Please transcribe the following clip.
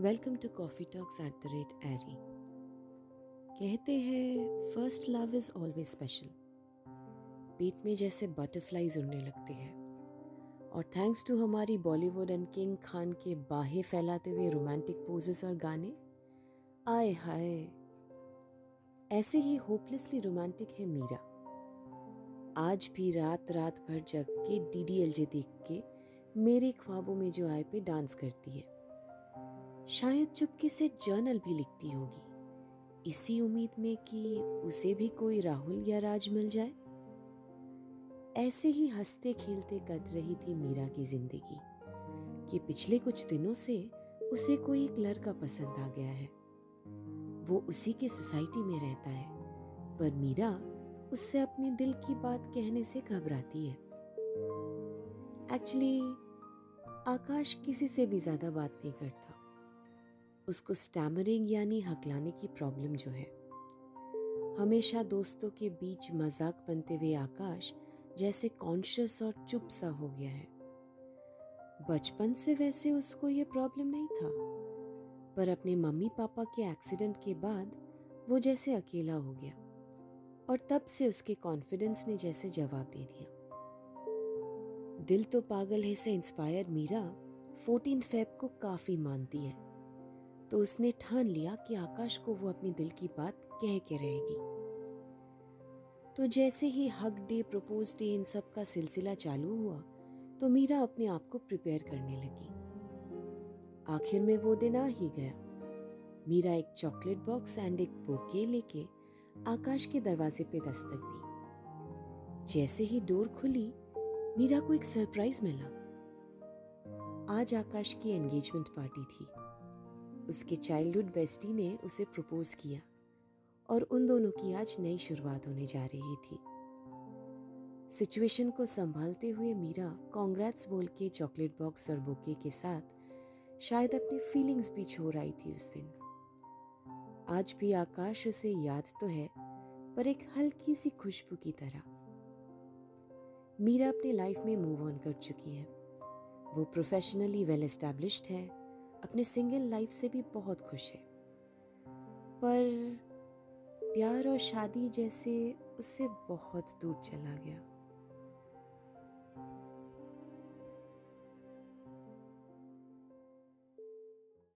Welcome to Coffee Talks at the rate airy कहते हैं first love is always special पेट में जैसे butterflies उड़ने लगते हैं। और थैंक्स टू हमारी बॉलीवुड एंड किंग खान के बाहे फैलाते हुए रोमांटिक पोजेस और गाने, आए हाय। ऐसे ही होपलेसली रोमांटिक है मीरा। आज भी रात रात भर जग के डी डी एल जे देख के मेरे ख्वाबों में जो आए पे डांस करती है। शायद चुपके से जर्नल भी लिखती होगी। इसी उम्मीद में कि उसे भी कोई राहुल या राज मिल जाए। ऐसे ही हँसते खेलते कट रही थी मीरा की ज़िंदगी, कि पिछले कुछ दिनों से उसे कोई एक लड़का पसंद आ गया है। वो उसी के सोसाइटी में रहता है, पर मीरा उससे अपने दिल की बात कहने से घबराती है। एक्चुअली आकाश किसी से भी ज़्यादा बात नहीं करता। उसको स्टैमरिंग यानी हकलाने की प्रॉब्लम जो है। हमेशा दोस्तों के बीच मज़ाक बनते हुए आकाश जैसे कॉन्शियस और चुप सा हो गया है। बचपन से वैसे उसको ये प्रॉब्लम नहीं था। पर अपने मम्मी पापा के एक्सीडेंट के बाद वो जैसे अकेला हो गया और तब से उसके कॉन्फिडेंस ने जैसे जवाब दे दिया। दिल तो पागल है से इंस्पायर मीरा फोर्टीन फेब को काफ़ी मानती है। तो उसने ठान लिया कि आकाश को वो अपनी दिल की बात कह के रहेगी। तो जैसे ही हक डे प्रपोज डे इन सब का सिलसिला चालू हुआ तो मीरा अपने आप को प्रिपेयर करने लगी। आखिर में वो दिन आ ही गया। मीरा एक चॉकलेट बॉक्स एंड एक बोके लेके आकाश के दरवाजे पे दस्तक दी। जैसे ही डोर खुली, मीरा को एक सरप्राइज़ मिला। आज आकाश की एंगेजमेंट पार्टी थी। उसके चाइल्डहुड बेस्टी ने उसे प्रपोज किया और उन दोनों की आज नई शुरुआत होने जा रही थी। सिचुएशन को संभालते हुए मीरा कांग्रेट्स बोल के चॉकलेट बॉक्स और बुके के साथ शायद अपनी फीलिंग्स भी छोड़ आई थी उस दिन। आज भी आकाश उसे याद तो है, पर एक हल्की सी खुशबू की तरह। मीरा अपनी लाइफ में मूव ऑन कर चुकी है। वो प्रोफेशनली वेल एस्टेब्लिश्ड है अपने सिंगल लाइफ से भी बहुत खुश है। पर प्यार और शादी जैसे उससे बहुत दूर चला गया।